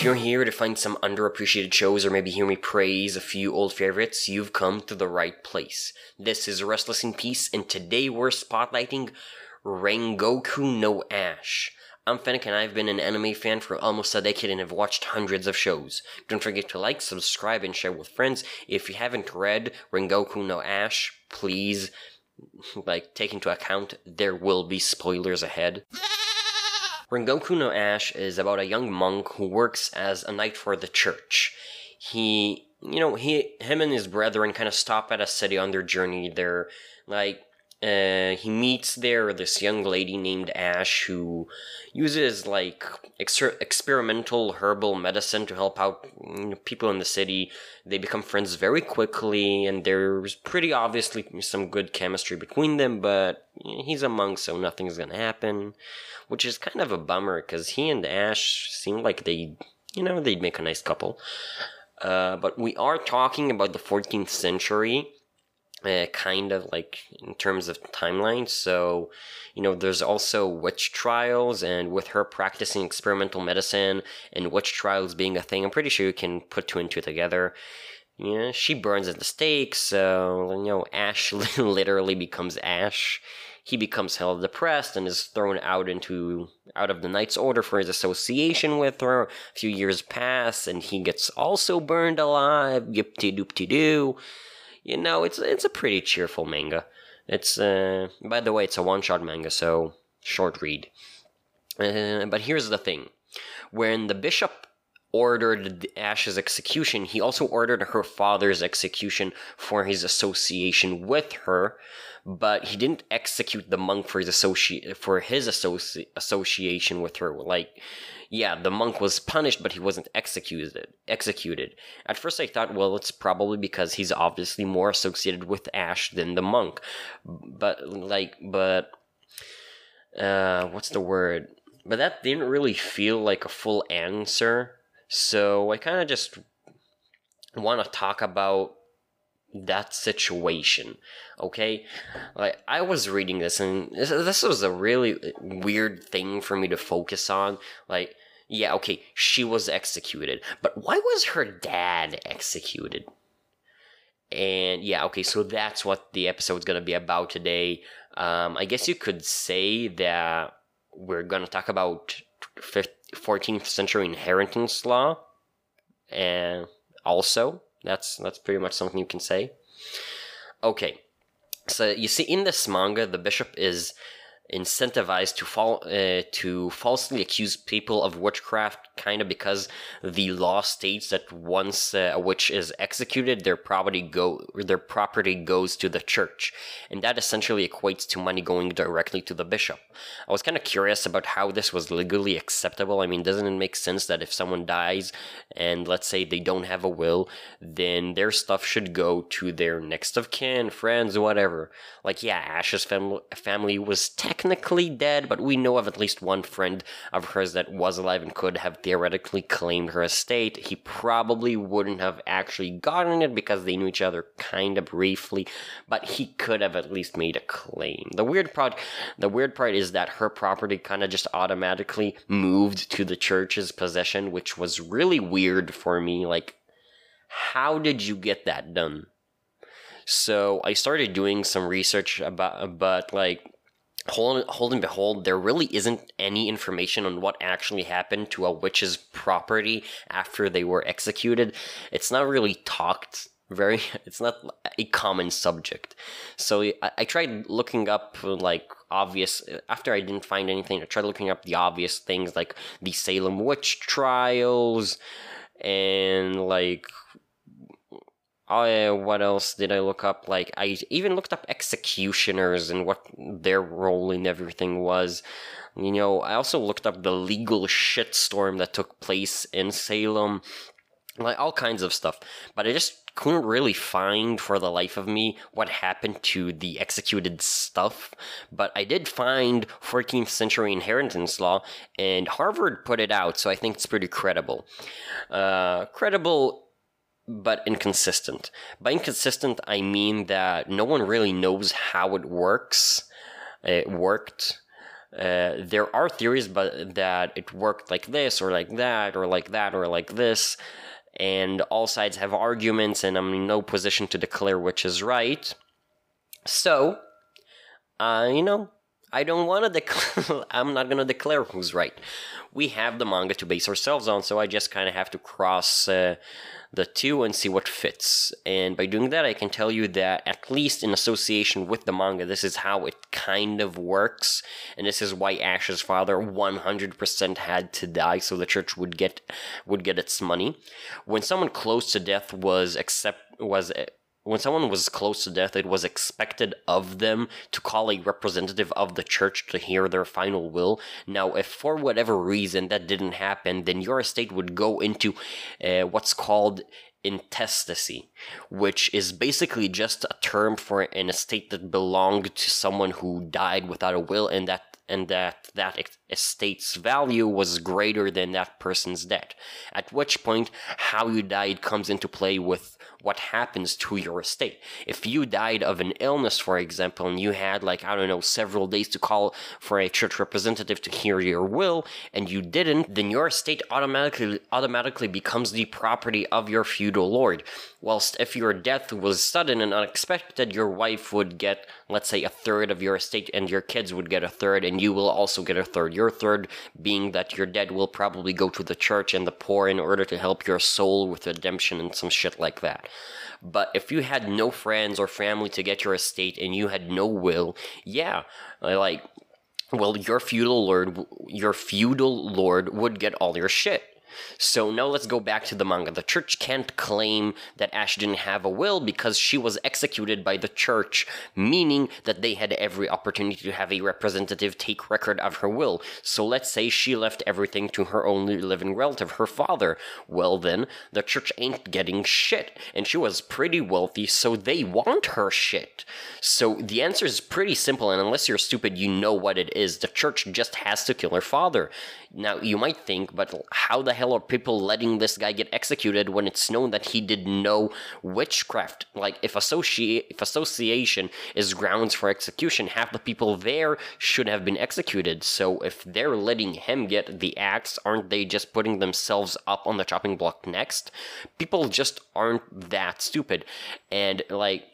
If you're here to find some underappreciated shows or maybe hear me praise a few old favorites, you've come to the right place. This is Restless in Peace, and today we're spotlighting Rengoku no Ash. I'm Fennec and I've been an anime fan for almost a decade and have watched hundreds of shows. Don't forget to like, subscribe, and share with friends. If you haven't read Rengoku no Ash, please, like, take into account there will be spoilers ahead. Rengoku no Ash is about a young monk who works as a knight for the church. He, you know, he, him and his brethren kind of stop at a city on their journey. They're like, uh, he meets there this young lady named Ash who uses like ex- experimental herbal medicine to help out you know, people in the city. They become friends very quickly, and there's pretty obviously some good chemistry between them. But he's a monk, so nothing's gonna happen, which is kind of a bummer because he and Ash seem like they, you know, they'd make a nice couple. Uh, but we are talking about the 14th century uh, kind of like in terms of timeline. So, you know, there's also witch trials, and with her practicing experimental medicine and witch trials being a thing, I'm pretty sure you can put two and two together. Yeah, she burns at the stake, so you know, Ash literally becomes Ash. He becomes hell depressed and is thrown out into out of the Knight's Order for his association with her. A few years pass, and he gets also burned alive. Yip de doop de doo you know, it's it's a pretty cheerful manga. It's uh, by the way, it's a one shot manga, so short read. Uh, but here's the thing: when the bishop ordered Ash's execution, he also ordered her father's execution for his association with her, but he didn't execute the monk for his associ- for his associ- association with her. Like yeah, the monk was punished, but he wasn't executed. Executed. At first, I thought, well, it's probably because he's obviously more associated with Ash than the monk. But like, but uh, what's the word? But that didn't really feel like a full answer. So I kind of just want to talk about that situation okay like i was reading this and this, this was a really weird thing for me to focus on like yeah, okay, she was executed. But why was her dad executed? And yeah, okay, so that's what the episode's gonna be about today. Um, I guess you could say that we're gonna talk about 14th century inheritance law, and also that's that's pretty much something you can say. Okay, so you see, in this manga, the bishop is incentivized to fall uh, to falsely accuse people of witchcraft kind of because the law states that once uh, a witch is executed their property go their property goes to the church. And that essentially equates to money going directly to the bishop. I was kind of curious about how this was legally acceptable. I mean doesn't it make sense that if someone dies and let's say they don't have a will then their stuff should go to their next of kin friends whatever? Like yeah ash's fam- family was tech technically dead, but we know of at least one friend of hers that was alive and could have theoretically claimed her estate. He probably wouldn't have actually gotten it because they knew each other kind of briefly, but he could have at least made a claim. The weird part, the weird part is that her property kind of just automatically moved to the church's possession, which was really weird for me. Like, how did you get that done? So I started doing some research about, but like hold, hold and behold, there really isn't any information on what actually happened to a witch's property after they were executed. It's not really talked very it's not a common subject so I, I, tried looking up like obvious after i didn't find anything i tried looking up the obvious things like the salem witch trials and like uh, what else did I look up? Like, I even looked up executioners and what their role in everything was. You know, I also looked up the legal shitstorm that took place in Salem, like all kinds of stuff. But I just couldn't really find for the life of me what happened to the executed stuff. But I did find 14th century inheritance law, and Harvard put it out, so I think it's pretty credible. Uh, credible but inconsistent. By inconsistent, I mean that no one really knows how it works. It worked. uh, there are theories but that it worked like this or like that or like that or like this and all sides have arguments and i'm in no position to declare which is right so uh, you know i don't want to declare i'm not going to declare who's right we have the manga to base ourselves on so i just kind of have to cross uh, the two and see what fits. And by doing that, I can tell you that at least in association with the manga, this is how it kind of works. And this is why Ash's father 100% had to die so the church would get would get its money. When someone close to death was accept was when someone was close to death, it was expected of them to call a representative of the church to hear their final will. Now, if for whatever reason that didn't happen, then your estate would go into uh, what's called intestacy, which is basically just a term for an estate that belonged to someone who died without a will and that and that that estate's value was greater than that person's debt. At which point, how you died comes into play with what happens to your estate. If you died of an illness, for example, and you had like, I don't know, several days to call for a church representative to hear your will, and you didn't, then your estate automatically automatically becomes the property of your feudal lord. Whilst if your death was sudden and unexpected, your wife would get, let's say, a third of your estate, and your kids would get a third, and you will also get a third. Your third being that your dead will probably go to the church and the poor in order to help your soul with redemption and some shit like that. But if you had no friends or family to get your estate and you had no will, yeah, like, well, your feudal lord, your feudal lord would get all your shit. So now let's go back to the manga. The church can't claim that Ash didn't have a will because she was executed by the church, meaning that they had every opportunity to have a representative take record of her will. So let's say she left everything to her only living relative, her father. Well, then, the church ain't getting shit. And she was pretty wealthy, so they want her shit. So the answer is pretty simple, and unless you're stupid, you know what it is. The church just has to kill her father. Now, you might think, but how the hell are people letting this guy get executed when it's known that he did no witchcraft? Like, if, associ- if association is grounds for execution, half the people there should have been executed. So, if they're letting him get the axe, aren't they just putting themselves up on the chopping block next? People just aren't that stupid. And, like,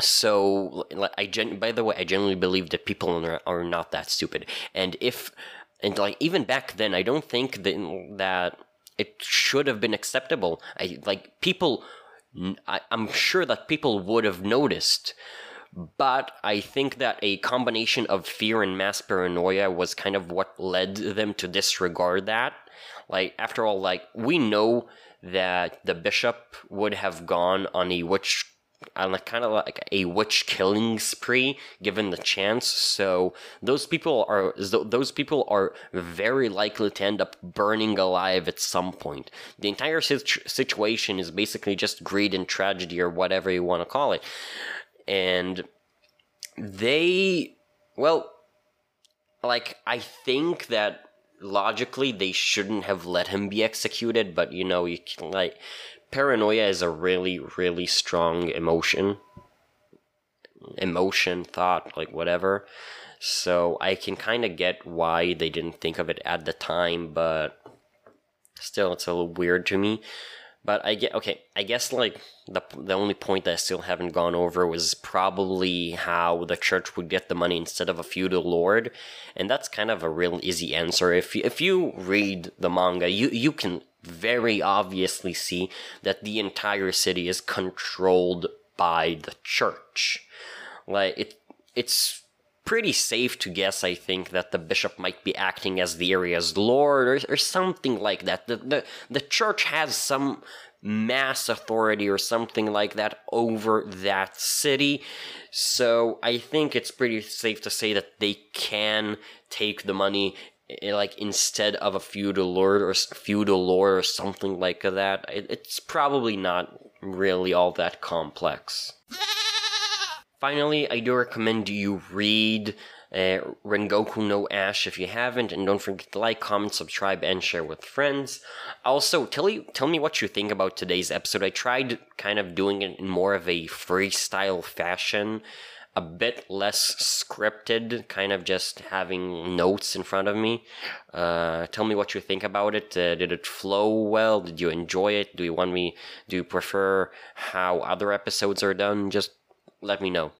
so I gen- by the way, I genuinely believe that people are not that stupid. And if and like even back then i don't think that, that it should have been acceptable i like people I, i'm sure that people would have noticed but I think that a combination of fear and mass paranoia was kind of what led them to disregard that. Like, after all, like, we know that the bishop would have gone on a witch on like kind of like a witch killing spree given the chance. So those people are those people are very likely to end up burning alive at some point. The entire situation is basically just greed and tragedy or whatever you want to call it. And they well like i think that logically they shouldn't have let him be executed but you know you can like paranoia is a really really strong emotion. Emotion thought like whatever. So i can kind of get why they didn't think of it at the time but still it's a little weird to me but i get okay i guess like the the only point that i still haven't gone over was probably how the church would get the money instead of a feudal lord and that's kind of a real easy answer if you, if you read the manga you you can very obviously see that the entire city is controlled by the church. Like it it's pretty safe to guess, I think, that the bishop might be acting as the area's lord or, or something like that. The, the the church has some mass authority or something like that over that city. So I think it's pretty safe to say that they can take the money Eh, like instead of a feudal lord or feudal lord or something like that. It, it's probably not really all that complex. Finally, I do recommend you read uh, Rengoku no Ash if you haven't, and don't forget to like, comment, subscribe, and share with friends. Also, tell you tell me what you think about today's episode. I tried kind of doing it in more of a freestyle fashion a bit less scripted, kind of just having notes in front of me. Uh, tell me what you think about it. Uh, did it flow well? Did you enjoy it? Do you want me? Do you prefer how other episodes are done? Just let me know.